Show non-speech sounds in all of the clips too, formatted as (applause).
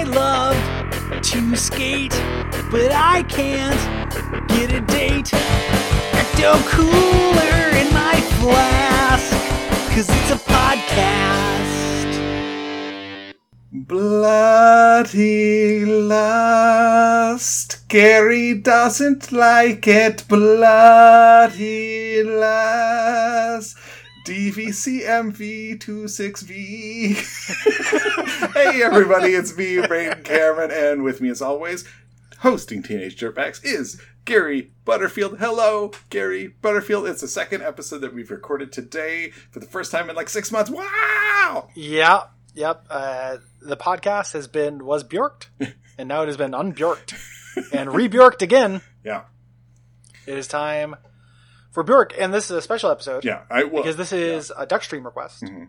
I love to skate, but I can't get a date. Ecto cooler in my flask, cause it's a podcast. Bloody lust. Gary doesn't like it. Bloody lust. DVCMV26V. hey everybody, it's me, Braden Cameron, and with me as always, hosting Teenage Dirtbags is Gary Butterfield. Hello, Gary Butterfield. It's the second episode that we've recorded today for the first time in like six months. Wow! Yeah, yep. Uh, the podcast has been was bjorked, (laughs) and now it has been unbjorked and rebjorked again. Yeah, It is time for Bjork, and this is a special episode yeah. I because this is a duck stream request Mhm.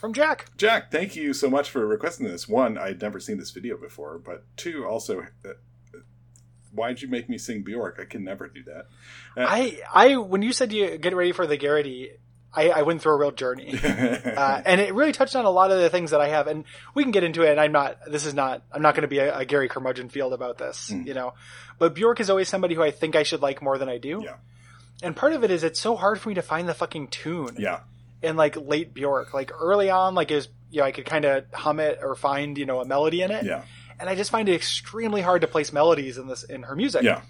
from Jack. Jack, thank you so much for requesting this. One, I'd never seen this video before, but two, also, uh, why'd you make me sing Bjork? I can never do that. Uh, I, I, when you said you get ready for the Garrity, I, I went through a real journey. (laughs) Uh, and it really touched on a lot of the things that I have, and we can get into it. And I'm not. This is not. I'm not going to be a, a Gary Curmudgeon field about this, Mm. you know. But Bjork is always somebody who I think I should like more than I do. Yeah. And part of it is it's so hard for me to find the fucking tune yeah, in like late Bjork. Like early on, like is you know I could kind of hum it or find you know a melody in it. yeah, And I just find it extremely hard to place melodies in this in her music. yeah,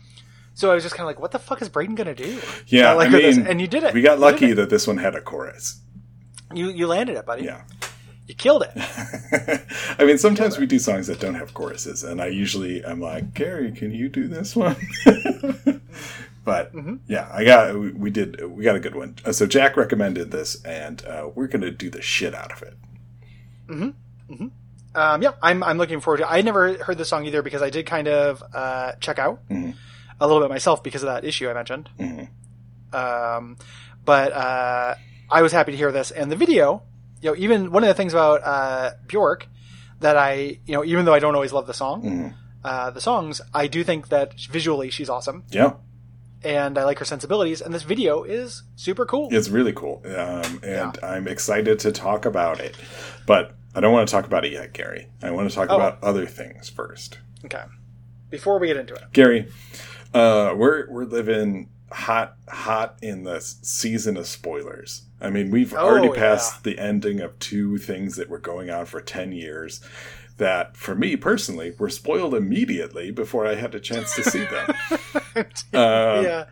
So I was just kind of like, what the fuck is Braden gonna do? yeah. Uh, like I (laughs) mean, and you did it. We got You lucky that this one had a chorus. You you landed it, buddy. Yeah. You killed it. (laughs) I mean, sometimes we do songs that don't have choruses, and I usually am like, Gary, can you do this one? (laughs) but Mhm. yeah, I got we, we did we got a good one. Uh, So Jack recommended this, and uh, we're gonna do the shit out of it. Um, yeah, I'm I'm looking forward to. It. I never heard the song either because I did kind of uh, check out Mhm. a little bit myself because of that issue I mentioned. Mhm. Um, but uh, I was happy to hear this and the video. You know, even one of the things about uh, Bjork that I, you know, even though I don't always love the song, Mhm. uh, the songs, I do think that visually she's awesome Yeah, and I like her sensibilities. And this video is super cool. it's really cool, um, and I'm excited to talk about it. But I don't want to talk about it yet, Gary. I want to talk Oh. about other things first. Okay. Before we get into it, Gary, uh, we're we're living hot hot in the season of spoilers. I mean, we've Oh, already yeah. passed the ending of two things that were going on for ten years. That, for me personally, were spoiled immediately before I had a chance to see them. (laughs) (laughs) Um, yeah,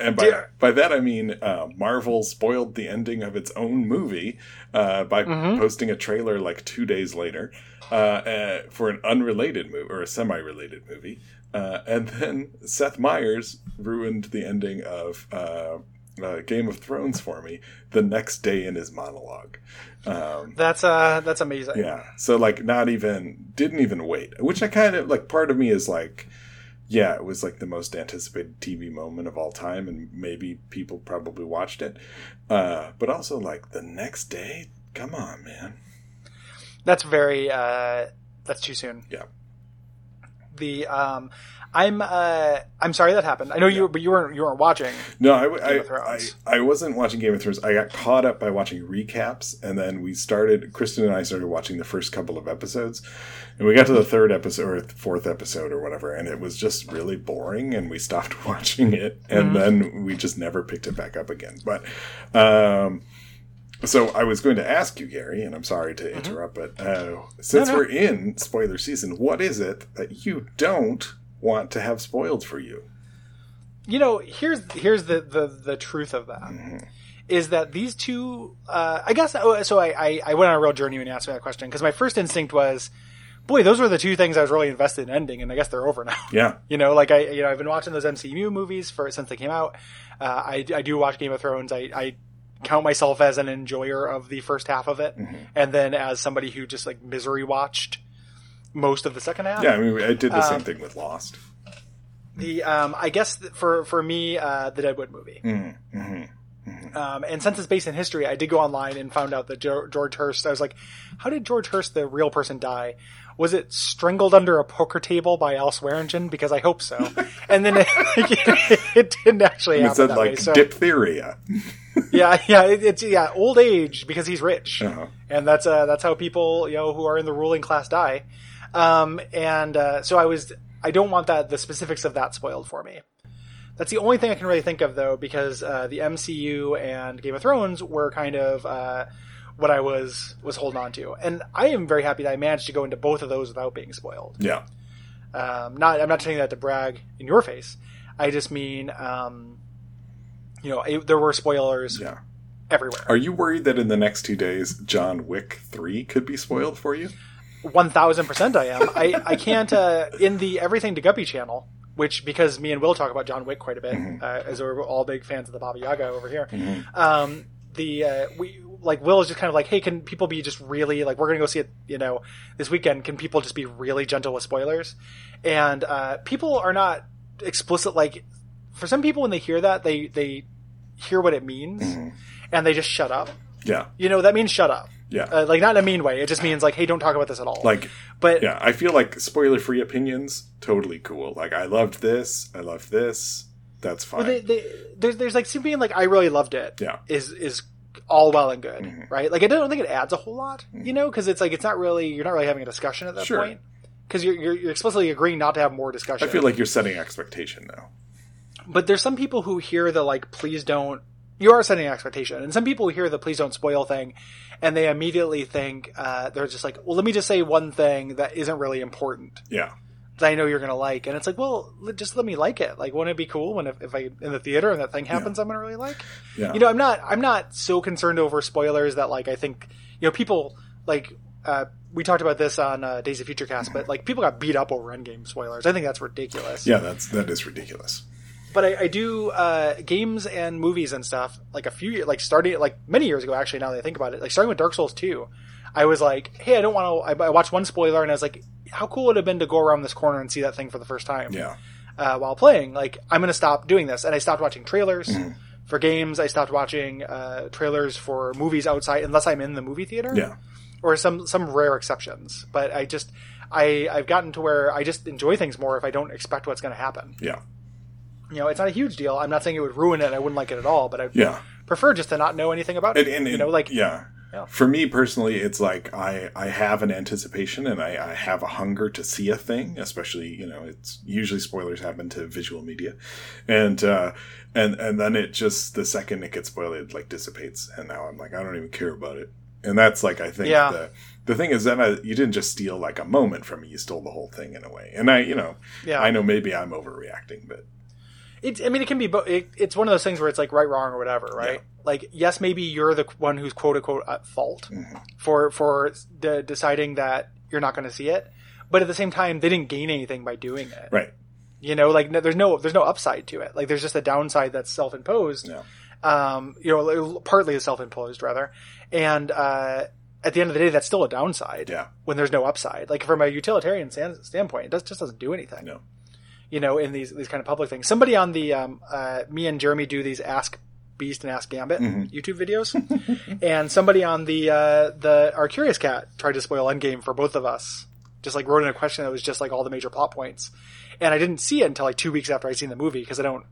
and by, Dear- by that I mean uh, Marvel spoiled the ending of its own movie uh, by Mhm. posting a trailer like two days later uh, uh, for an unrelated movie or a semi-related movie, uh, and then Seth Meyers ruined the ending of uh, uh, Game of Thrones for me the next day in his monologue. Um, that's uh, that's amazing. yeah. So like not even didn't even wait. Which I kind of like part of me is like yeah, it was like the most anticipated TV moment of all time and maybe people probably watched it. Uh but also like the next day, come on, man. That's very uh that's too soon. Yeah. The um I'm uh I'm sorry that happened. I know you but you weren't you weren't watching. No, I, I, of I, Thrones. I wasn't watching Game of Thrones. I got caught up by watching recaps, and then we started. Kristen and I started watching the first couple of episodes, and we got to the third episode or fourth episode or whatever, and it was just really boring, and we stopped (laughs) watching it, and Mhm. then we just never picked it back up again. But, um, so I was going to ask you, Gary, and I'm sorry to interrupt, but uh, since Mm-hmm. No, no. we're in spoiler season, what is it that you don't want to have spoiled for you? You know, here's here's the the, the truth of that. Is Mhm. that these two? Uh, I guess oh, so. I, I I went on a real journey when you asked me that question because my first instinct was, boy, those were the two things I was really invested in ending, and I guess they're over now. (laughs) Yeah, You know, like I, you know, I've been watching those MCU movies for since they came out. Uh, I, I do watch Game of Thrones. I, I count myself as an enjoyer of the first half of it, Mhm. and then as somebody who just like misery watched most of the second half. yeah. I mean, I did the same Um, thing with Lost. The um, I guess for for me, uh, the Deadwood movie. Mm-hmm. Mm-hmm. Um, and since it's based in history, I did go online and found out that jo- George Hearst. I was like, how did George Hearst, the real person, die? Was it strangled under a poker table by Al Swearingen? Because I hope so. (laughs) and then it, (laughs) it didn't actually And it happen said that like way. So diphtheria. (laughs) yeah, yeah, it, it's yeah, old age because he's rich, Uh-huh. and that's uh, that's how people you know who are in the ruling class die. Um, and uh, so I was, I don't want that the specifics of that spoiled for me. That's the only thing I can really think of though, because uh, the MCU and Game of Thrones were kind of uh, what I was was holding on to, and I am very happy that I managed to go into both of those without being spoiled. Yeah. Um, not, I'm not saying that to brag in your face. I just mean, um, you know, it, there were spoilers Yeah. everywhere. Are you worried that in the next two days, John Wick 3 could be spoiled for you? One thousand percent, I am. I I can't uh, in the Everything to Guppy channel, which because me and Will talk about John Wick quite a bit, uh, as we're all big fans of the Baba Yaga over here. Um, the uh, we like Will is just kind of like, hey, can people be just really like we're gonna go see it, you know, this weekend? Can people just be really gentle with spoilers? And uh, people are not explicit. Like for some people, when they hear that, they they hear what it means, and they just shut up. Yeah. You know, that means shut up. Yeah. Uh, like not in a mean way. It just means like, hey, don't talk about this at all. like, but yeah, I feel like spoiler free opinions, totally cool. Like, I loved this, I loved this. That's fine. Well, they, they, there's there's like being like I really loved it. Yeah. is is all well and good, Mm-hmm. right? Like I don't think it adds a whole lot, you know, because it's like it's not really you're not really having a discussion at that Sure. point because you're, you're you're explicitly agreeing not to have more discussion. I feel like you're setting expectation now. but there's some people who hear the like please don't. You are setting an expectation, and some people hear the please don't spoil thing, and they immediately think uh, they're just like, well, let me just say one thing that isn't really important. Yeah. that I know you're gonna like, and it's like, well, just let me like it. Like, wouldn't it be cool when if, if I in the theater and that thing happens, I'm gonna really like. Yeah. You know, I'm not I'm not so concerned over spoilers that like I think you know people like uh, we talked about this on uh, Days of Future Cast, but like people got beat up over Endgame spoilers. I think that's ridiculous. Yeah, that's that is ridiculous. But I, I do uh, games and movies and stuff like a few years, like starting like many years ago. Actually, now that I think about it, like starting with Dark Souls two, I was like, hey, I don't want to. I, I watched one spoiler and I was like, how cool would it have been to go around this corner and see that thing for the first time? Yeah. uh, while playing. Like, I'm going to stop doing this. And I stopped watching trailers Mm-hmm. for games. I stopped watching uh, trailers for movies outside, unless I'm in the movie theater. Yeah. Or some some rare exceptions. But I just I I've gotten to where I just enjoy things more if I don't expect what's going to happen. Yeah. You know, it's not a huge deal. I'm not saying it would ruin it. I wouldn't like it at all. But I Yeah. prefer just to not know anything about it. And, and, you know, like yeah. Yeah. For me personally, it's like I, I have an anticipation and I, I have a hunger to see a thing, especially, you know, it's usually spoilers happen to visual media. And, uh, and, and then it just, the second it gets spoiled, it like dissipates. And now I'm like, I don't even care about it. And that's like, I think Yeah. the, the thing is that I, you didn't just steal like a moment from me, you stole the whole thing in a way. And I, you know, Yeah. I know maybe I'm overreacting, but It's, I mean, it can be, bo- it, it's one of those things where it's like right, wrong, or whatever, right? Yeah. Like, yes, maybe you're the one who's quote unquote at fault Mm-hmm. for for de- deciding that you're not going to see it, but at the same time, they didn't gain anything by doing it. right. You know, like no, there's no there's no upside to it. Like there's just a downside that's self imposed. Yeah. Um, you know, partly is self imposed rather, and uh, at the end of the day, that's still a downside. Yeah. When there's no upside, like from a utilitarian stand- standpoint, it does, just doesn't do anything No. You know, in these these kind of public things. Somebody on the um, uh, me and Jeremy do these Ask Beast and Ask Gambit YouTube videos, (laughs) and somebody on the uh, the our Curious Cat tried to spoil Endgame for both of us. Just like wrote in a question that was just like all the major plot points, and I didn't see it until like two weeks after I'd seen the movie because I don't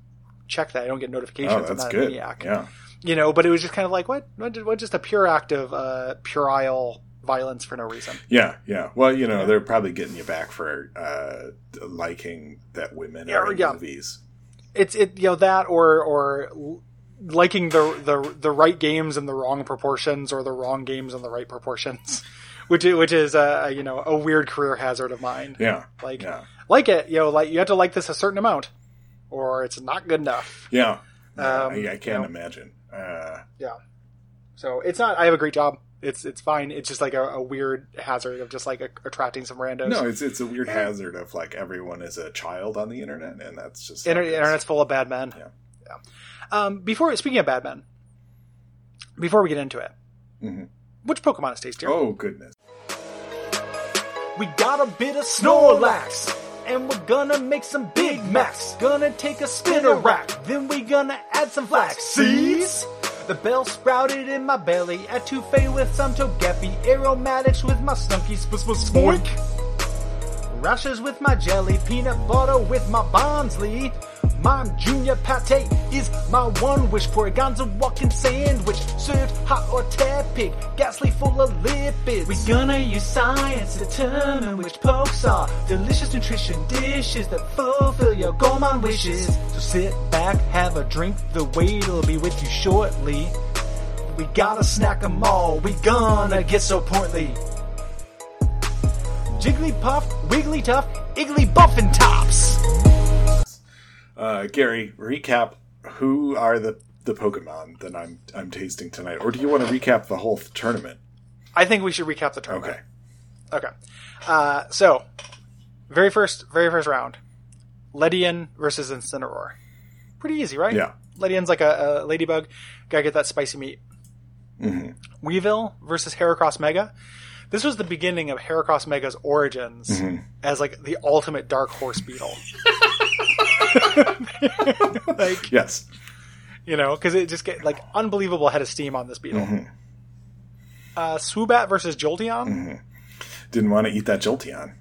check that. I don't get notifications. Oh, that's good. maniac. Yeah. You know, but it was just kind of like what what, what just a pure act of uh, puerile violence for no reason. Yeah, yeah. Well, you know, they're probably getting you back for uh, liking that women Yeah, are in yeah. movies. it's it you know that or or liking the the the right games in the wrong proportions or the wrong games in the right proportions (laughs) which is, which is a you know a weird career hazard of mine Yeah, like yeah, like it you know like you have to like this a certain amount or it's not good enough yeah. Yeah, Um, I, I can't know. imagine. Uh, yeah so it's not i have a great job it's it's fine it's just like a, a weird hazard of just like a, attracting some randos no, it's it's a weird hazard of like everyone is a child on the internet, and that's just Inter- how it is. internet's full of bad men. Yeah. Yeah. Um, before speaking of bad men, before we get into it, Mhm. which Pokemon is tastier? Oh goodness. We got a bit of Snorlax, and we're gonna make some Big Macs. Gonna take a Spinarak, then we're gonna add some flax seeds. The bell sprouted in my belly, Etouffee with some Togepi, aromatics with my stunky sp sp spoink. Rashes with my jelly, peanut butter with my Bonsly. Mime Junior Pate is my one wish for a Gonzo walking sandwich. Served hot or tepid, ghastly full of lipids. We're gonna use science to determine which pokes are delicious nutrition dishes that fulfill your gourmand wishes. So sit back, have a drink, the wait will be with you shortly. We gotta snack 'em all, we gonna get so portly. Jigglypuff, Wigglytuff, Iggly Buffin Tops. Uh, Gary, recap who are the the Pokemon that I'm I'm tasting tonight, or do you want to recap the whole tournament? I think we should recap the tournament. Okay. Okay. Uh, so, very first, very first round, Ledian versus Incineroar. Pretty easy, right? Yeah. Ledian's like a, a ladybug. Gotta get that spicy meat. Mm-hmm. Weavile versus Heracross Mega. This was the beginning of Heracross Mega's origins Mm-hmm. as like the ultimate dark horse beetle. (laughs) (laughs) like Yes. you know, because it just get like unbelievable head of steam on this beetle. Mm-hmm. Uh, Swoobat versus Jolteon. Didn't want to eat that Jolteon.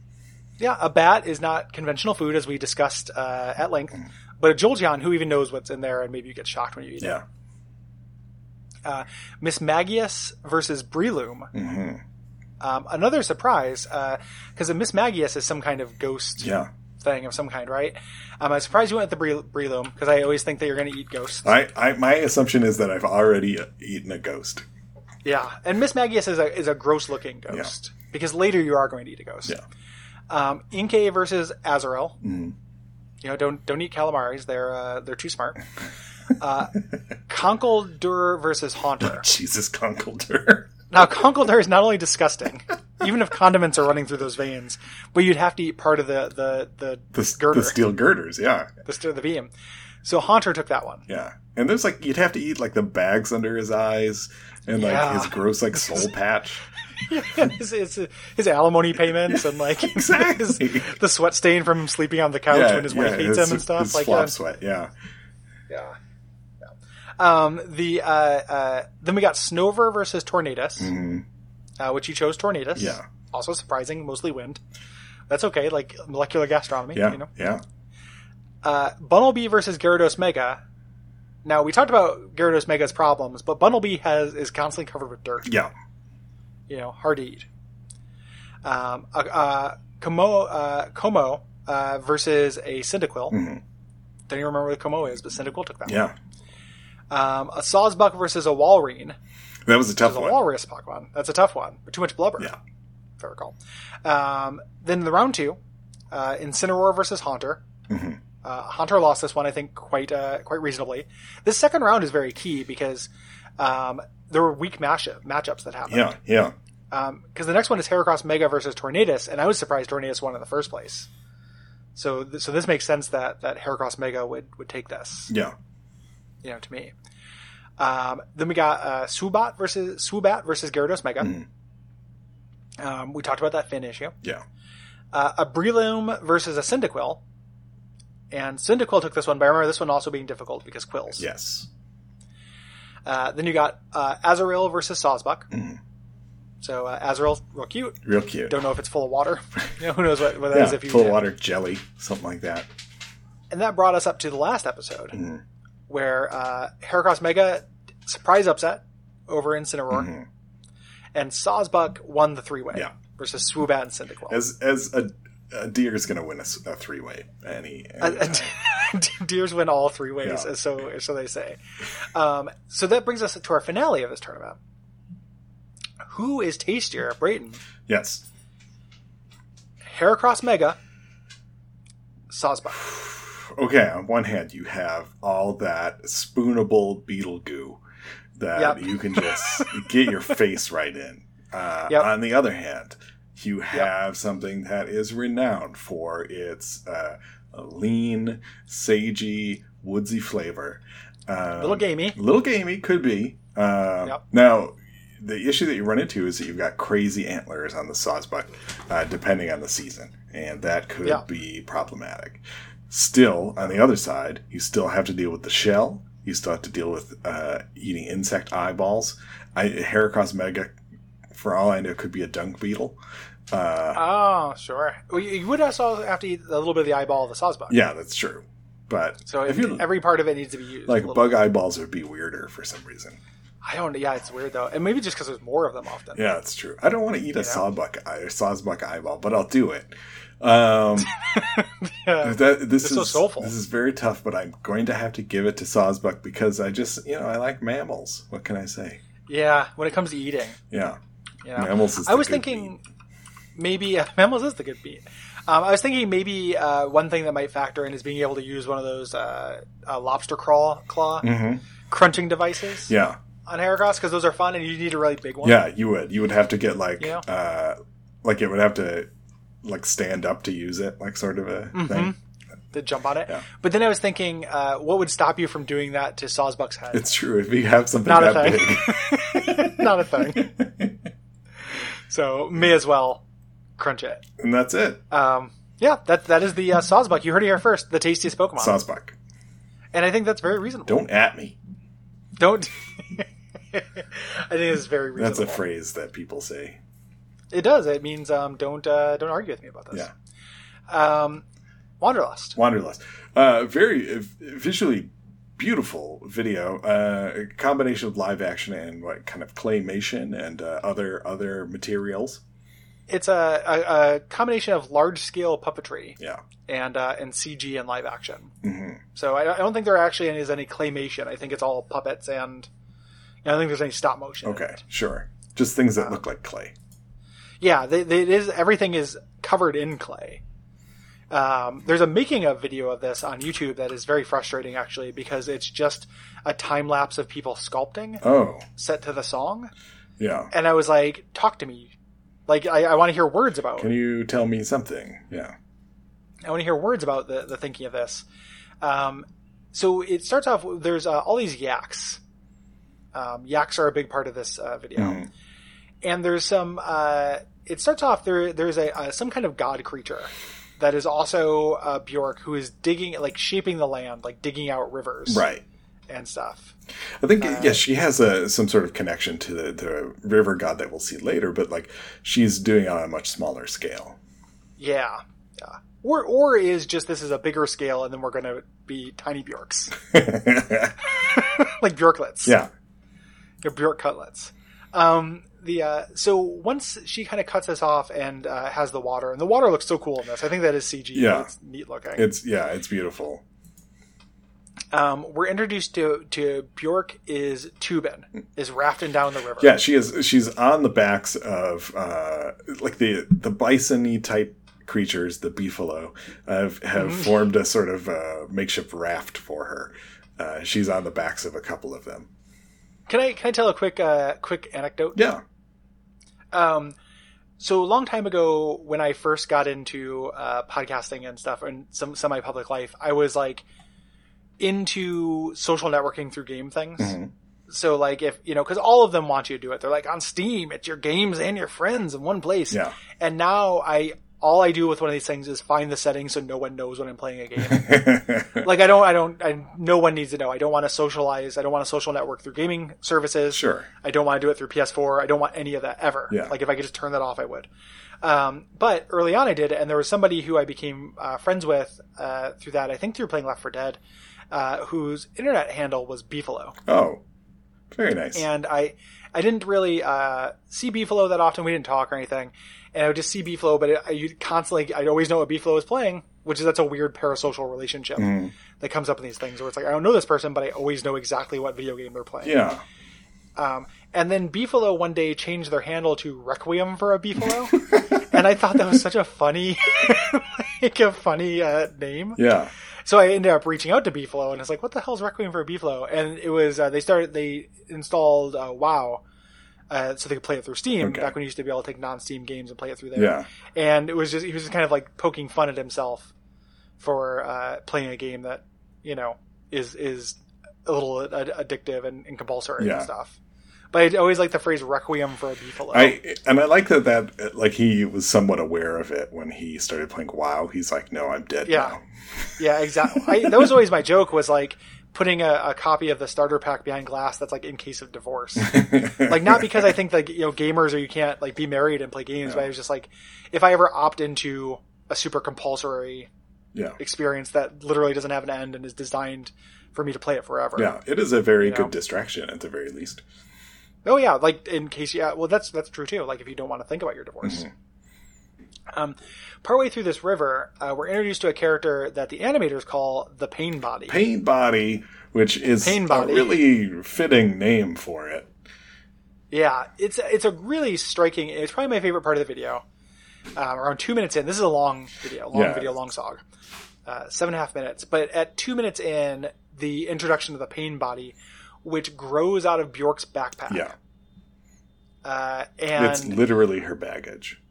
Yeah, a bat is not conventional food, as we discussed uh, at length. But a Jolteon, who even knows what's in there, and maybe you get shocked when you eat it. Yeah. Uh, Mismagius versus Breloom. Mm-hmm. Um, another surprise, because a Mismagius is some kind of ghost Yeah. Thing of some kind, right? Um, I'm surprised you went with the Bre- Breloom, because I always think that you're going to eat ghosts. I, I my assumption is that I've already eaten a ghost. Yeah, and Mismagius is a is a gross looking ghost because later you are going to eat a ghost. Yeah. Um, Inkay versus Azurill. Mm-hmm. You know, don't don't eat calamaris; they're uh, they're too smart. (laughs) Uh, Conkeldurr versus Haunter. (laughs) Jesus, Conkeldurr. Now, Conkeldurr is not only disgusting, (laughs) even if condiments are running through those veins, but you'd have to eat part of the the the, The, girder, the steel girders, yeah. the, steel the beam. So Haunter took that one. Yeah. And there's like, you'd have to eat like the bags under his eyes and like Yeah. his gross like (laughs) soul patch. his, his, his alimony payments and like (laughs) Exactly. his, the sweat stain from sleeping on the couch when his wife hates him and stuff. Like flop yeah. sweat, yeah. Yeah. Yeah. Um, the uh, uh, then we got Snover versus Tornadus, uh, which you chose Tornadus. Mm-hmm. Yeah. Also surprising, mostly wind. That's okay, like molecular gastronomy. Yeah. You know. Yeah. Uh, Bunnelby versus Gyarados Mega. Now we talked about Gyarados Mega's problems, but Bunnelby has is constantly covered with dirt. Yeah. You know, hard to eat. Um, uh, uh, Como, uh, Como uh, versus a Cyndaquil. Mhm. Don't even remember what Como is, but Cyndaquil took that. one. Yeah. Um, a Sawsbuck versus a Walrein. That was a tough It's a one. walrus Pokemon. That's a tough one. Too much blubber. Yeah. If I recall. Um, then the round two, uh, Incineroar versus Haunter. Mhm. Uh, Haunter lost this one, I think, quite uh, quite reasonably. This second round is very key because um, there were weak matchup, matchups that happened. Yeah. Yeah. Because the next one is Heracross Mega versus Tornadus, and I was surprised Tornadus won in the first place. So, th- so this makes sense that that Heracross Mega would would take this Yeah. you know, to me. Um, then we got uh, versus Swoobat versus Gyarados Mega. Mm-hmm. Um, we talked about that Finn issue. Yeah. Uh, a Breloom versus a Cyndaquil. And Cyndaquil took this one, but I remember this one also being difficult because quills. Yes. Uh, then you got uh, Azurill versus Sawsbuck. Mhm. So uh, Azurill, real cute. Real cute. Don't know if it's full of water. (laughs) you know, who knows what, what that is yeah. if you Full of water jelly, something like that. And that brought us up to the last episode, Mhm. Where uh, Heracross Mega surprise upset over Incineroar, Mhm. and Sawsbuck won the three way Yeah. versus Swoobat and Cyndaquil. As as a, a deer is going to win a three way any. any Uh, time. (laughs) Deers win all three ways, Yeah. so so they say. Um, so that brings us to our finale of this tournament. Who is tastier, Brayton? yes. Heracross Mega, Sawsbuck. (sighs) (laughs) Okay. On one hand, you have all that spoonable beetle goo that Yep. you can just (laughs) get your face right in. Uh, Yep. On the other hand, you have something that is renowned for its uh, lean, sagey, woodsy flavor. Um, Little gamey. little gamey could be. Uh, Yep. Now, the issue that you run into is that you've got crazy antlers on the sawsbuck, uh, depending on the season, and that could be problematic. Still, on the other side, you still have to deal with the shell. You still have to deal with uh, eating insect eyeballs. I, Heracross mega, for all I know, could be a dung beetle. Uh, Oh, sure. Well, you you would also have to eat a little bit of the eyeball of the Sawsbuck. yeah, that's true. But So if you every part of it needs to be used. like bug eyeballs would be weirder for some reason. I don't. Yeah, it's weird though, and maybe just because there's more of them often. Yeah, it's true. I don't want to eat a know? sawbuck eye, sawsbuck eyeball, but I'll do it. Um, (laughs) Yeah. that, this is so soulful. This is very tough, but I'm going to have to give it to Sawsbuck because I just, you know, I like mammals. What can I say? Yeah, when it comes to eating, Yeah, you know. mammals is. I was thinking meat. maybe uh, (laughs) mammals is the good beat. Um, I was thinking maybe uh, one thing that might factor in is being able to use one of those uh, uh, lobster crawl claw Mhm. crunching devices Yeah, on Heracross because those are fun and you need a really big one. yeah, you would. You would have to get like, Yeah. uh, like it would have to like stand up to use it, like sort of a thing. to jump on it. Yeah. But then I was thinking, uh, what would stop you from doing that to Sawsbuck's head? It's true. If you have something Not a that thing. (laughs) Not a thing. (laughs) so may as well crunch it. and that's it. Um, yeah, that that is the uh, Sawsbuck. You heard it here first. The tastiest Pokemon, Sawsbuck. and I think that's very reasonable. Don't at me. Don't. (laughs) I think it's very reasonable. That's a phrase that people say. It does. It means um, don't uh, don't argue with me about this. Yeah. Um, Wanderlust. Wanderlust. Uh, very uh, visually beautiful video. Uh, a combination of live action and what kind of claymation and uh, other other materials. It's a, a, a combination of large scale puppetry Yeah. and uh, and CG and live action. hmm So I, I don't think there actually is any claymation. I think it's all puppets and I don't think there's any stop motion. Okay. Sure. Just things that look like clay. Yeah, they, they, it is. Everything is covered in clay. Um, there's a making of video of this on YouTube that is very frustrating actually because it's just a time lapse of people sculpting Oh. set to the song, Yeah. and I was like, "Talk to me." Like I, I want to hear words about. Can you tell me something? Yeah. I want to hear words about the, the thinking of this. Um, so it starts off. There's uh, all these yaks. Um, yaks are a big part of this uh, video, Mhm. and there's some. Uh, it starts off there. There's a uh, some kind of god creature that is also uh, Bjork, who is digging, like shaping the land, like digging out rivers Right. and stuff. I think Uh, yes, she has a some sort of connection to the, the river god that we'll see later, but like she's doing it on a much smaller scale. Yeah, yeah. Or or is just this is a bigger scale, and then we're going to be tiny Bjorks, (laughs) like Bjorklets. yeah. Bjork cutlets. Um, the uh, so once she kind of cuts us off and uh, has the water, and the water looks so cool in this. I think that is CG. Yeah. it's neat looking. It's yeah, it's beautiful. um, we're introduced to to Bjork is tubing, is rafting down the river. Yeah, she is. She's on the backs of uh, like the the bison-y type creatures, the beefalo, have have Mm-hmm. formed a sort of uh, makeshift raft for her. Uh, she's on the backs of a couple of them. Can I can I tell a quick uh, quick anecdote? Yeah. Um, so a long time ago, when I first got into uh, podcasting and stuff, and some semi public life, I was like into social networking through game things. Mhm. So like if you know, because all of them want you to do it. They're like on Steam, it's your games and your friends in one place. Yeah. And now I all I do with one of these things is find the settings so no one knows when I'm playing a game. (laughs) like I don't, I don't, I, no one needs to know. I don't want to socialize. I don't want to social network through gaming services. Sure. I don't want to do it through PS4. I don't want any of that ever. Yeah. Like if I could just turn that off, I would. Um, but early on, I did, and there was somebody who I became uh, friends with uh, through that. I think through playing Left 4 Dead, uh, whose internet handle was Beefalo, oh, very nice. and I I didn't really uh, see Beefalo that often. We didn't talk or anything, and I would just see Beefalo, but it, I you'd constantly I'd always know what Beefalo was playing, which is that's a weird parasocial relationship Mm-hmm. that comes up in these things where it's like I don't know this person, but I always know exactly what video game they're playing. yeah. Um, and then Beefalo one day changed their handle to Requiem for a Beefalo, (laughs) and I thought that was such a funny, (laughs) like a funny uh, name. Yeah. So I ended up reaching out to Beefalo, and I was like, "What the hell is Requiem for a Beefalo?" And it was uh, they started they installed uh, WoW. Uh, so they could play it through Steam Okay. back when you used to be able to take non-Steam games and play it through there. Yeah. And it was just he was just kind of like poking fun at himself for uh, playing a game that you know is is a little ad- addictive and, and compulsory Yeah. and stuff. But I always like the phrase "requiem for a beefalo." I and I like that that like he was somewhat aware of it when he started playing WoW. He's like, "No, I'm dead Yeah. yeah, exactly. (laughs) I, that was always my joke was like putting a, a copy of the starter pack behind glass that's like in case of divorce. (laughs) like not because I think like you know gamers or you can't like be married and play games, but I was just like if I ever opt into a super compulsory Yeah. experience that literally doesn't have an end and is designed for me to play it forever. Yeah, it is a very know? good distraction at the very least. Oh yeah, like in case yeah, well that's that's true too. Like if you don't want to think about your divorce. Mm-hmm. Um, partway through this river, uh, we're introduced to a character that the animators call the Pain Body. Pain Body, which is Pain a really fitting name for it. Yeah, it's it's a really striking. It's probably my favorite part of the video. Um, around two minutes in, this is a long video, long Yeah. video, long song, uh, seven and a half minutes. But at two minutes in, the introduction of the Pain Body, which grows out of Bjork's backpack. Yeah. uh, and It's literally her baggage.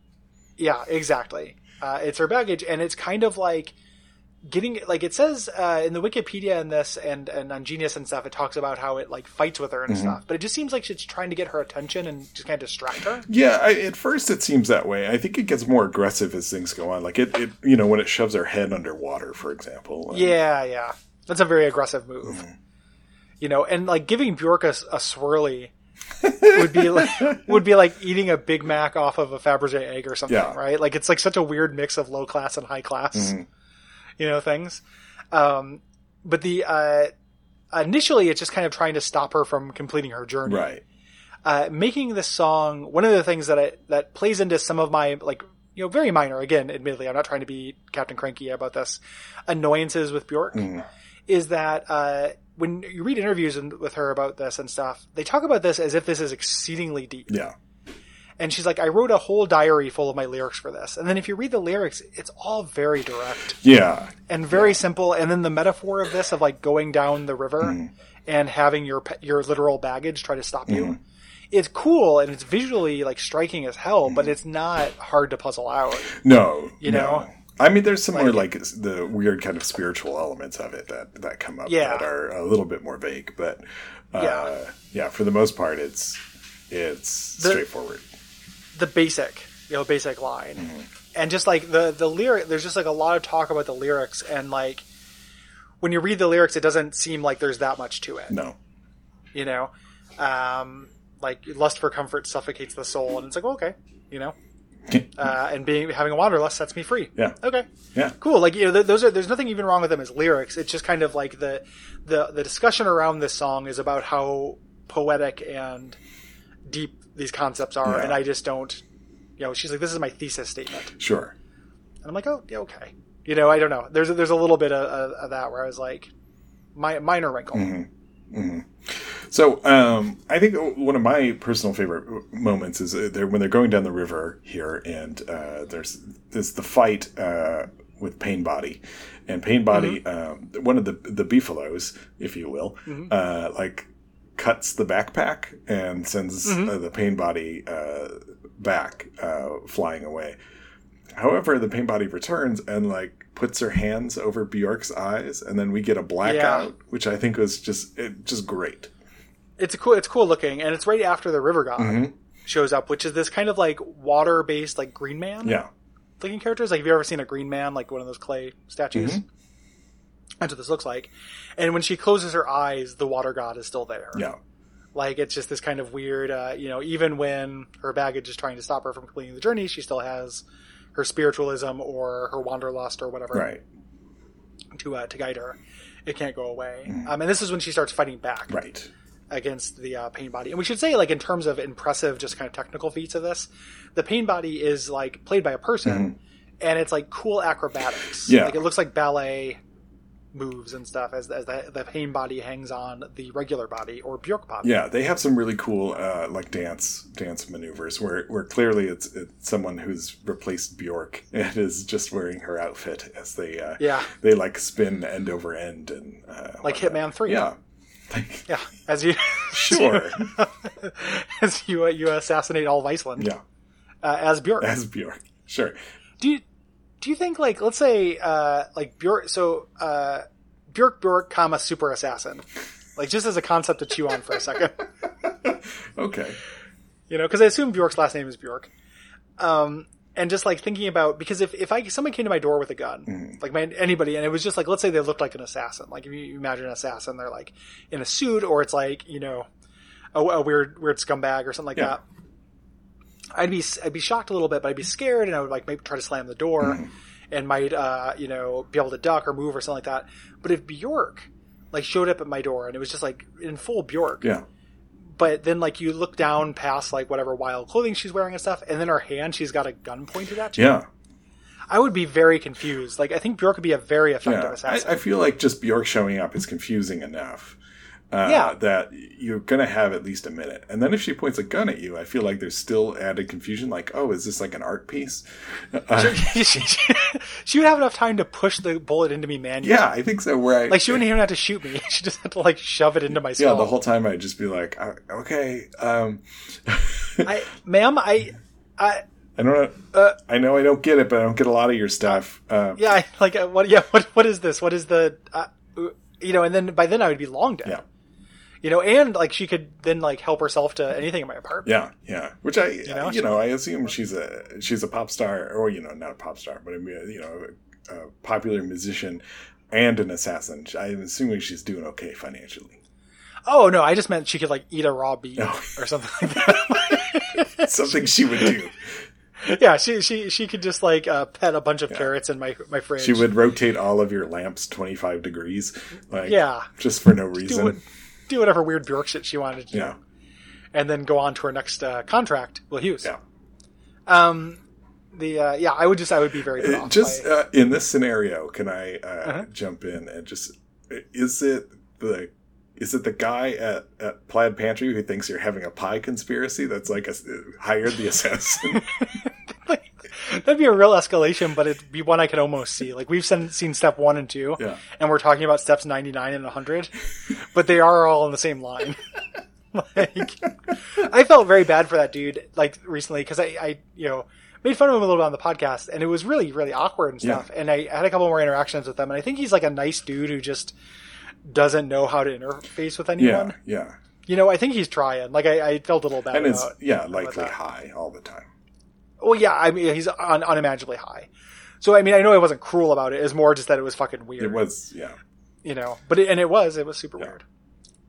Yeah, exactly. Uh, it's her baggage, and it's kind of like getting like it says uh, in the Wikipedia and this and and on Genius and stuff. It talks about how it like fights with her and Mm-hmm. stuff, but it just seems like she's trying to get her attention and just kind of distract her. Yeah, I, at first it seems that way. I think it gets more aggressive as things go on. Like it, it you know, when it shoves her head underwater, for example. And- Yeah, yeah, that's a very aggressive move. Mm-hmm. You know, and like giving Bjork a, a swirly would be like (laughs) would be like eating a Big Mac off of a Fabergé egg or something, Yeah. right? Like it's like such a weird mix of low class and high class, Mm-hmm. you know, things. Um, but the uh, initially, it's just kind of trying to stop her from completing her journey. Right. Uh, making this song one of the things that I, that plays into some of my like you know very minor again admittedly i'm not trying to be captain cranky about this annoyances with bjork is that uh, when you read interviews with her about this and stuff they talk about this as if this is exceedingly deep Yeah. and she's like i wrote a whole diary full of my lyrics for this and then if you read the lyrics it's all very direct Yeah. and very simple and then the metaphor of this of like going down the river Mm-hmm. and having your your literal baggage try to stop you it's cool and it's visually like striking as hell Mm-hmm. but it's not hard to puzzle out No. You no. I mean, there's some more Like- like the weird kind of spiritual elements of it that that come up Yeah. that are a little bit more vague, but uh, Yeah. yeah, for the most part, it's it's straightforward. the basic you know basic line Mm-hmm. and just like the the lyric there's just like a lot of talk about the lyrics and like when you read the lyrics it doesn't seem like there's that much to it No. you know um like lust for comfort suffocates the soul and it's like well, okay you know uh, and being having a wanderlust sets me free Yeah. okay Yeah. cool like you know th- those are there's nothing even wrong with them as lyrics it's just kind of like the the the discussion around this song is about how poetic and deep these concepts are Yeah. and i just don't you know she's like this is my thesis statement Sure. and i'm like oh yeah okay you know i don't know there's there's a little bit of, of, of that where i was like my minor wrinkle Mm-hmm. So um, I think one of my personal favorite moments is uh, they're, when they're going down the river here, and uh, there's there's the fight uh, with Pain Body, and Pain Body, um, one of the the beefaloes, if you will, uh, like cuts the backpack and sends uh, the Pain Body uh, back, uh, flying away. However, the pain body returns and like puts her hands over Bjork's eyes, and then we get a blackout, which I think was just it, just great. It's a cool it's cool looking and it's right after the river god Mm-hmm. shows up which is this kind of like water based like green man Yeah, looking characters. Like, have you ever seen a green man, like one of those clay statues? Mm-hmm. That's what this looks like. And when she closes her eyes, the water god is still there. yeah, Like, it's just this kind of weird, uh, you know, even when her baggage is trying to stop her from completing the journey, she still has her spiritualism or her wanderlust or whatever right, to uh, to guide her. It can't go away. Um, and this is when she starts fighting back right. Against the uh, pain body. And we should say, like, in terms of impressive, just kind of technical feats of this, the pain body is like played by a person, and it's like cool acrobatics. Mm-hmm. Yeah. like it looks like ballet moves and stuff as, as the, the pain body hangs on the regular body or Bjork body. Yeah, they have some really cool uh, like dance dance maneuvers where where clearly it's, it's someone who's replaced Bjork (laughs) and is just wearing her outfit as they uh, Yeah. they like spin end over end and uh, Like whatnot. Hitman 3. Yeah, like, Yeah, as you sure. (laughs) as you uh, (laughs) you assassinate all of Iceland yeah, uh, as Bjork. as Bjork. Sure. do you do you think like let's say uh like Bjork so uh Bjork Bjork comma super assassin like just as a concept to chew on for a second (laughs) Okay. you know because I assume Bjork's last name is Bjork um and just like thinking about because if if I someone came to my door with a gun like my anybody and it was just like let's say they looked like an assassin like if you imagine an assassin they're like in a suit or it's like you know a, a weird weird scumbag or something like Yeah. that I'd be I'd be shocked a little bit, but I'd be scared, and I would like maybe try to slam the door. and might uh, you know be able to duck or move or something like that. But if Bjork like showed up at my door and it was just like in full Bjork, Yeah. But then like you look down past like whatever wild clothing she's wearing and stuff, and then her hand she's got a gun pointed at you. Yeah. I would be very confused. Like I think Bjork would be a very effective Yeah. assassin. I, I feel like just Bjork showing up is confusing enough. Uh, Yeah. That you're going to have at least a minute. And then if she points a gun at you, I feel like there's still added confusion. Like, oh, is this like an art piece? Uh, (laughs) she, she- she would have enough time to push the bullet into me manually. yeah, I think so. Where I, Like she wouldn't even have to shoot me. (laughs) She just had to like shove it into my skull. yeah, the whole time I'd just be like, okay, um, (laughs) I, ma'am, I, I, I don't know. Uh, I know I don't get it, but I don't get a lot of your stuff. Uh, yeah, like uh, what? Yeah, what? What is this? What is the? Uh, you know, and then by then I would be long dead. yeah, You know, and like she could then like help herself to anything in my apartment. yeah, yeah. Which I, you know, know, I assume she's a she's a pop star, or you know, not a pop star, but I mean, you know, a, a popular musician and an assassin. I'm assuming she's doing okay financially. Oh no, I just meant she could like eat a raw beef Oh. or something like (laughs) that. (laughs) Something she would do. yeah, she she she could just like uh, pet a bunch of carrots in my my fridge. She would rotate all of your lamps 25 degrees, like Yeah. just for no reason. Do whatever weird Bjork shit she wanted to do, Yeah, and then go on to her next uh, contract, Will Hughes. yeah. Um, the uh, yeah, I would just I would be very Uh, just by- uh, in this scenario, can I uh, Uh-huh. jump in and just is it the is it the guy at, at Plaid Pantry who thinks you're having a pie conspiracy that's like a, hired the (laughs) assassin? (laughs) That'd be a real escalation, but it'd be one I could almost see. Like we've seen, seen step one and two, Yeah. and we're talking about steps ninety nine and hundred, but they are all in the same line. (laughs) like, I felt very bad for that dude, like recently, because I, I, you know, made fun of him a little bit on the podcast, and it was really, really awkward and stuff. And I had a couple more interactions with him, and I think he's like a nice dude who just doesn't know how to interface with anyone. yeah, yeah, You know, I think he's trying. Like I, I felt a little bad and it's yeah likely high all the time. Well, yeah, I mean, he's un- unimaginably high. So, I mean, I know I wasn't cruel about it. It's more just that it was fucking weird, It was yeah, you know. But it, and it was, it was super weird.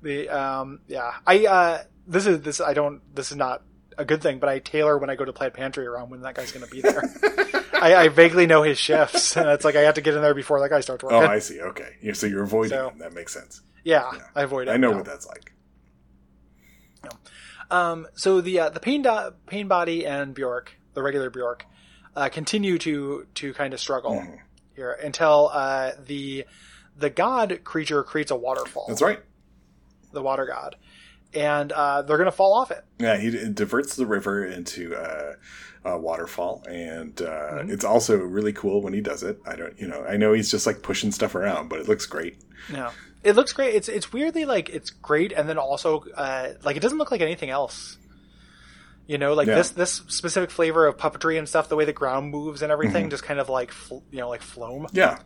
The um, yeah, I uh, this is this I don't this is not a good thing, but I tailor when I go to Plaid Pantry around when that guy's going to be there. (laughs) I, I vaguely know his shifts, and it's like I have to get in there before that guy starts working. Oh. I see. Okay, yeah, so you're avoiding So- him. That makes sense. yeah, I avoid it. I know now. what that's like. Um, so the uh, the pain do- pain body and Bjork, the regular Bjork, uh, continue to to kind of struggle Mm-hmm. here until uh, the the god creature creates a waterfall. That's right. The water god, and uh, they're gonna fall off it. Yeah, he diverts the river into uh, a waterfall, and uh, Mm-hmm. it's also really cool when he does it. I don't, you know, I know he's just like pushing stuff around, but it looks great. No, it looks great. It's it's weirdly like it's great, and then also uh, like it doesn't look like anything else. You know, like Yeah. this this specific flavor of puppetry and stuff, the way the ground moves and Mm-hmm. everything, just kind of like fl- you know like floam. Yeah,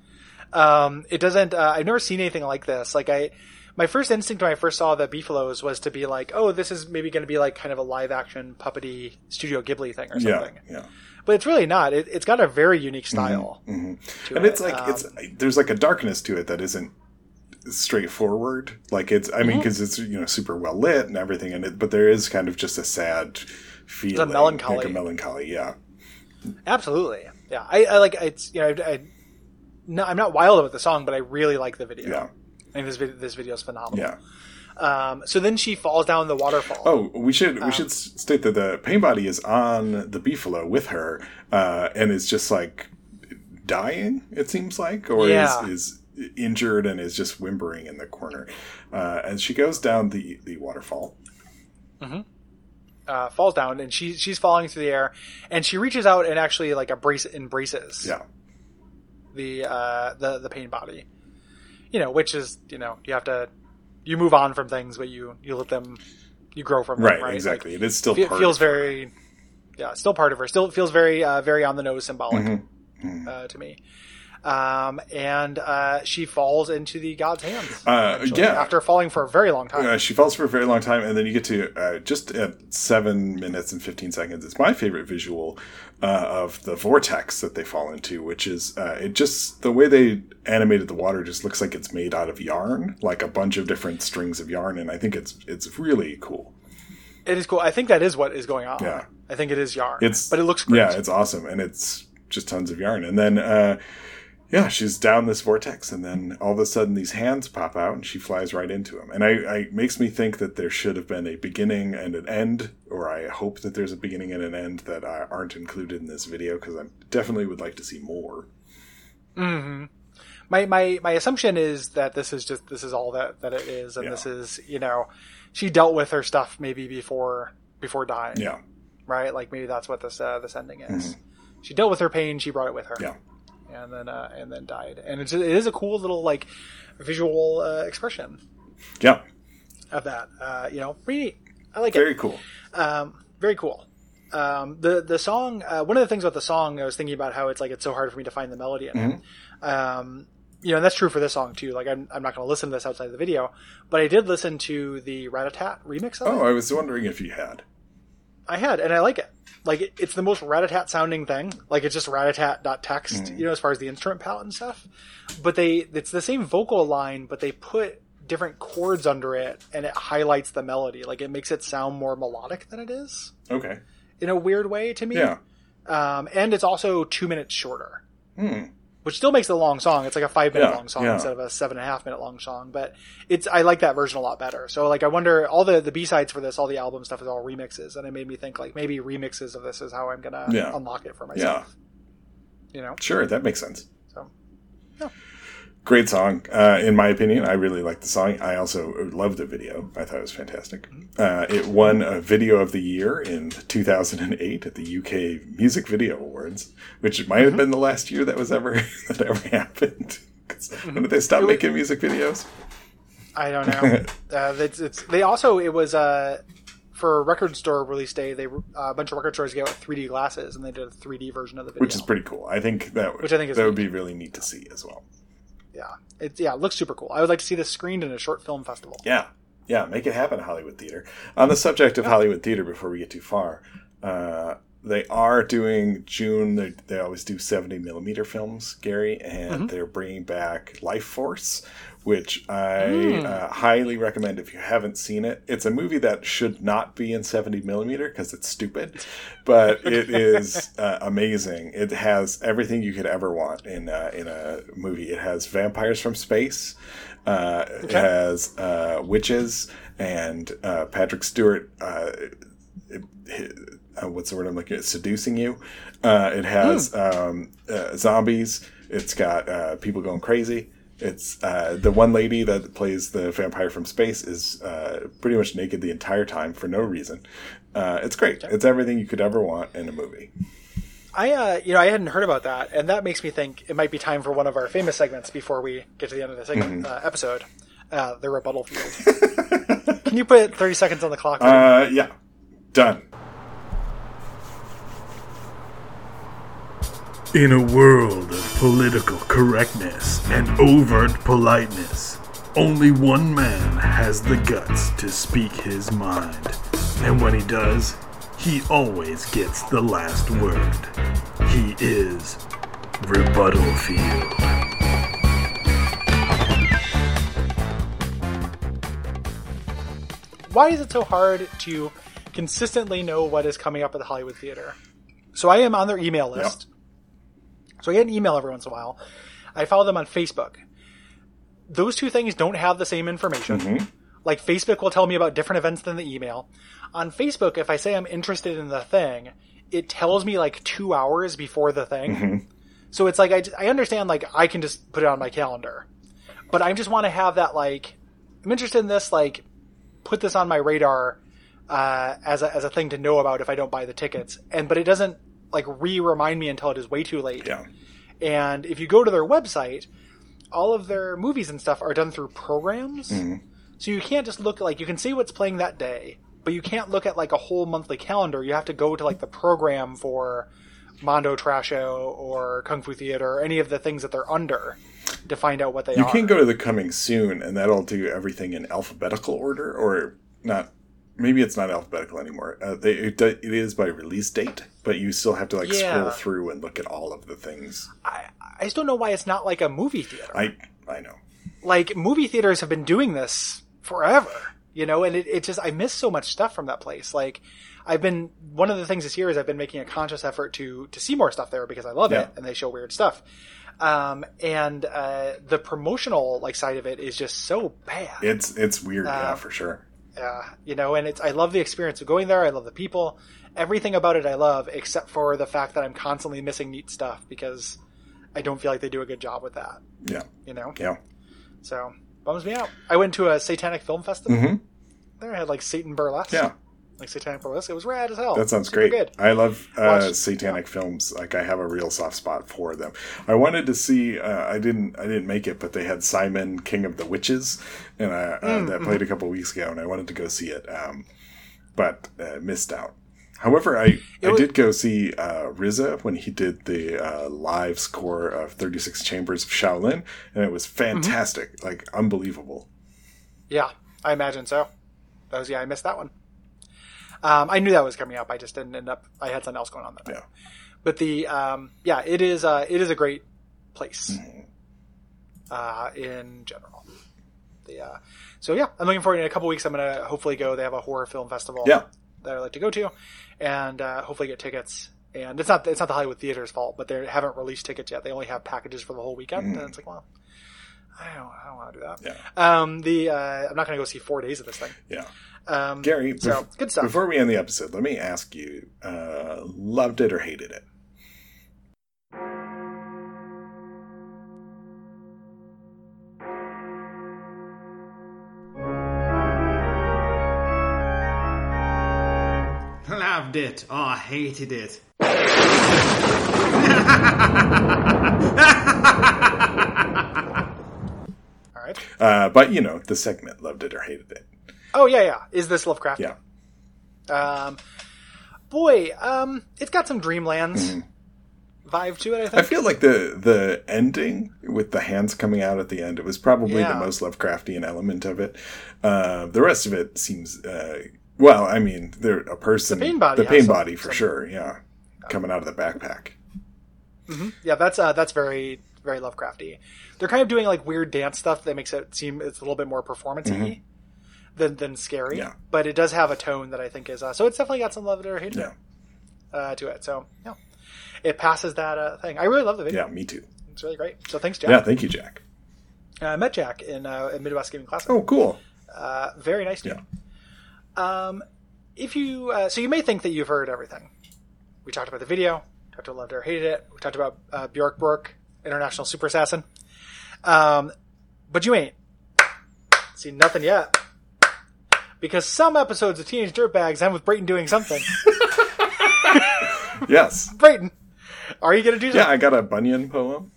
Um, it doesn't. Uh, I've never seen anything like this. Like I, my first instinct when I first saw the Beefaloes was to be like, oh, this is maybe going to be like kind of a live action puppety Studio Ghibli thing or something. yeah. yeah. But it's really not. It, it's got a very unique style. to And it. it's like Um, it's there's like a darkness to it that isn't straightforward. Like it's, I Mm-hmm. mean, because it's you know super well lit and everything, and it, but there is kind of just a sad feeling, a melancholy. like a melancholy. Yeah, absolutely. Yeah, I, I like it's you know I, I no, I'm not wild about the song, but I really like the video. yeah, I think this video this video is phenomenal. yeah. Um, so then she falls down the waterfall. Oh, we should Um, we should state that the pain body is on the beefalo with her, uh, and is just like dying. It seems like, or Yeah. is is injured and is just whimpering in the corner. Uh, as she goes down the the waterfall. uh, falls down and she she's falling through the air and she reaches out and actually like a embrace embraces Yeah, the uh, the the pain body. You know, which is you know you have to you move on from things, but you you let them you grow from right, them, right? exactly. Like, it is still fe- feels of her. very yeah, still part of her. Still feels very uh, very on the nose symbolic Mm-hmm. Uh, to me. Um, and uh, she falls into the god's hands. Uh, yeah. after falling for a very long time. Uh, she falls for a very long time, and then you get to uh, just at seven minutes and fifteen seconds. It's my favorite visual uh, of the vortex that they fall into, which is uh, it just the way they animated the water just looks like it's made out of yarn, like a bunch of different strings of yarn, and I think it's it's really cool. It is cool. I think that is what is going on. Yeah. I think it is yarn. It's but it looks great. Yeah, it's awesome, and it's just tons of yarn. And then, uh, yeah, she's down this vortex, and then all of a sudden these hands pop out, and she flies right into him. And I, I makes me think that there should have been a beginning and an end, or I hope that there's a beginning and an end that uh, aren't included in this video because I definitely would like to see more. my my my assumption is that this is just this is all that that it is, and Yeah. this is you know she dealt with her stuff maybe before before dying, Yeah, right? Like maybe that's what this uh, this ending is. She dealt with her pain, she brought it with her, yeah, and then uh, and then died, and it's, it is a cool little like visual uh, expression yeah. of that. Uh, you know, pretty neat. I like it. Very cool. Um, very cool. Um, the the song. Uh, one of the things about the song, I was thinking about how it's like it's so hard for me to find the melody in it. Um, you know, and that's true for this song too. Like, I'm I'm not going to listen to this outside of the video, but I did listen to the Ratatat remix of it. Oh, I was wondering if you had. I had, and I like it. Like, it, it's the most Ratatat sounding thing. Like, it's just Ratatat.text, you know, as far as the instrument palette and stuff. But they, it's the same vocal line, but they put different chords under it, and it highlights the melody. Like, it makes it sound more melodic than it is Okay. in a weird way to me. Yeah. Um, and it's also two minutes shorter, Hmm. Which still makes it a long song. It's like a five minute Yeah, long song yeah. instead of a seven and a half minute long song. But it's I like that version a lot better. So like I wonder all the the B sides for this, all the album stuff is all remixes, and it made me think like maybe remixes of this is how I'm gonna Yeah. unlock it for Yeah. myself. You know, Sure, that makes sense. so Great song, uh, in my opinion. I really like the song. I also loved the video. I thought it was fantastic. Uh, it won a Video of the Year in 2008 at the UK Music Video Awards, which might have been the last year that was ever (laughs) that ever happened. 'Cause When did they stop making music videos? I don't know. (laughs) uh, it's, it's they also it was uh for record store release day. They uh, a bunch of record stores gave out 3D glasses, and they did a 3D version of the video. Which is pretty cool. I think that Which I think is that would be really neat to see as well. Yeah, it's yeah, it looks super cool. I would like to see this screened in a short film festival. Yeah, yeah, make it happen, Hollywood Theater. On the subject of Hollywood Theater, before we get too far, uh, they are doing June. They, they always do seventy millimeter films, Gary, and they're bringing back Lifeforce, which I uh, highly recommend if you haven't seen it. It's a movie that should not be in seventy millimeter because it's stupid, but (laughs) it is uh, amazing. It has everything you could ever want in uh, in a movie. It has vampires from space. Uh, It has uh, witches and uh, Patrick Stewart. Uh, it- it- uh, what's the word I'm looking at? Seducing you. Uh, it has um, uh, zombies. It's got uh, people going crazy. It's uh, the one lady that plays the vampire from space is uh, pretty much naked the entire time for no reason. Uh, it's great. It's everything you could ever want in a movie. I, uh, you know, I hadn't heard about that, and that makes me think it might be time for one of our famous segments before we get to the end of the segment, uh, episode, uh, the rebuttal field. (laughs) Can you put 30 seconds on the clock? Uh, yeah, done. In a world of political correctness and overt politeness, only one man has the guts to speak his mind. And when he does, he always gets the last word. He is Rebuttal Field. Why is it so hard to consistently know what is coming up at the Hollywood Theater? So I am on their email list. So I get an email every once in a while. I follow them on Facebook. Those two things don't have the same information. Like Facebook will tell me about different events than the email. On Facebook, if I say I'm interested in the thing, it tells me like two hours before the thing. So it's like I, I understand like I can just put it on my calendar, but I just want to have that like I'm interested in this like put this on my radar uh, as a, as a thing to know about if I don't buy the tickets. And but it doesn't like re remind me until it is way too late. Yeah. And if you go to their website, all of their movies and stuff are done through programs. Mm-hmm. So you can't just look like you can see what's playing that day, but you can't look at like a whole monthly calendar. You have to go to like the program for Mondo Trasho or Kung Fu Theater or any of the things that they're under to find out what they You are. You can go to the coming soon, and that'll do everything in alphabetical order, or not. Maybe it's not alphabetical anymore. Uh, they, it, it is by release date, but you still have to like Yeah. scroll through and look at all of the things. I, I just don't know why it's not like a movie theater. I I know. like movie theaters have been doing this forever. you know, and it, it just I miss so much stuff from that place. Like I've been one of the things this year is I've been making a conscious effort to to see more stuff there because I love Yeah. it and they show weird stuff. Um, and uh, the promotional like side of it is just so bad. It's it's weird, yeah, Uh, for sure. Uh, you know, and it's I love the experience of going there. I love the people, everything about it I love, except for the fact that I'm constantly missing neat stuff because I don't feel like they do a good job with that. Yeah, You know, yeah. so bums me out. I went to a satanic film festival. Mhm. There I had like Satan burlesque. Yeah, like satanic burlesque. It was rad as hell. that sounds Super great. Good. I love uh, satanic films. Like I have a real soft spot for them. I wanted to see. Uh, I didn't. I didn't make it, but they had Simon, King of the Witches, and I, uh, Mm, that played a couple weeks ago, and I wanted to go see it, um, but uh, missed out. However, I, I was- did go see uh, RZA when he did the uh, live score of 36 Chambers of Shaolin, and it was Mm-hmm. fantastic, like unbelievable. Yeah, I imagine so. That was yeah. I missed that one. Um, I knew that was coming up. I just didn't end up. I had something else going on that night. Yeah. But the um, yeah, it is uh, it is a great place Mm-hmm. uh, in general. The uh, so yeah, I'm looking forward. In a couple weeks, I'm gonna hopefully go. They have a horror film festival. Yeah. that I like to go to, and uh, hopefully get tickets. And it's not it's not the Hollywood Theater's fault, but they haven't released tickets yet. They only have packages for the whole weekend, and it's like, well, I don't I don't want to do that. Yeah. Um, the uh, I'm not going to go see four days of this thing. Yeah. Um, Gary, so bef- good stuff. Before we end the episode, let me ask you: uh, loved it or hated it? Loved it or hated it. (laughs) Uh, but you know, the segment loved it or hated it. Oh yeah, yeah. Is this Lovecraft? Yeah. Um, boy, um, it's got some Dreamlands vibe to it. I I feel like the the ending with the hands coming out at the end, it was probably Yeah. the most Lovecraftian element of it. Uh, the rest of it seems, uh, well, I mean, they're a person, The pain body the pain some- body for some- sure, yeah, coming out of the backpack. Yeah, that's uh, that's very very Lovecrafty. They're kind of doing like weird dance stuff that makes it seem it's a little bit more performance-y than than scary. Mm-hmm. Yeah. But it does have a tone that I think is uh, so. It's definitely got some love it or hate it Yeah, uh, to it. So yeah, it passes that uh, thing. I really love the video. yeah, me too. It's really great. So thanks, Jack. Yeah, thank you, Jack. Uh, I met Jack in, uh, in Midwest Gaming Classic. Oh, cool. Uh, very nice dude. Um, if you uh, so you may think that you've heard everything. We talked about the video. Talked about loved it or hated it. We talked about uh, Bjork Bork, International Super Assassin. Um, but you ain't seen nothing yet. Because some episodes of Teenage Dirtbags end with Brayton doing something. (laughs) Yes. Brayton, are you going to do that? Yeah. I got a Bunyan poem.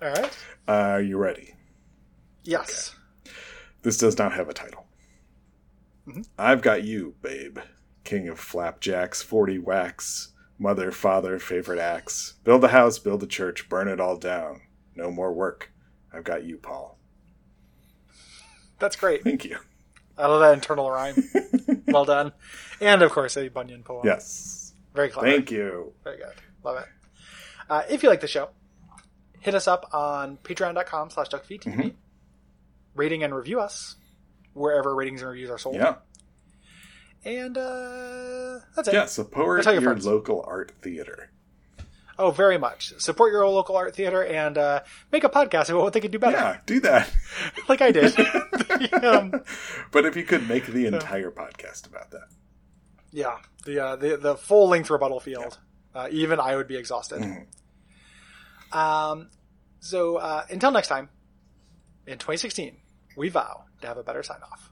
All right. Uh, are you ready? Yes. This does not have a title. I've got you, babe. King of flapjacks, 40 whacks, mother, father, favorite axe. Build a house, build a church, burn it all down. No more work. I've got you, Paul. That's great. Thank you. I love that internal rhyme. (laughs) well done. And of course, a Bunyan poem. Yes. Very clever. Thank you. Very good. Love it. Uh, if you like the show, hit us up on patreon.com slash duckfeedtv. Mm-hmm. Rating and review us wherever ratings and reviews are sold. Yeah. And uh, that's it. Yeah, support your, your local art theater. Oh, very much. Support your local art theater and uh, make a podcast about what they could do better. Yeah, do that. (laughs) like I did. (laughs) um, But if you could make the entire podcast about that. yeah. The, uh, the, the full length rebuttal field. Uh, even I would be exhausted. Mm-hmm. Um, so uh, until next time, in 2016, we vow to have a better sign off.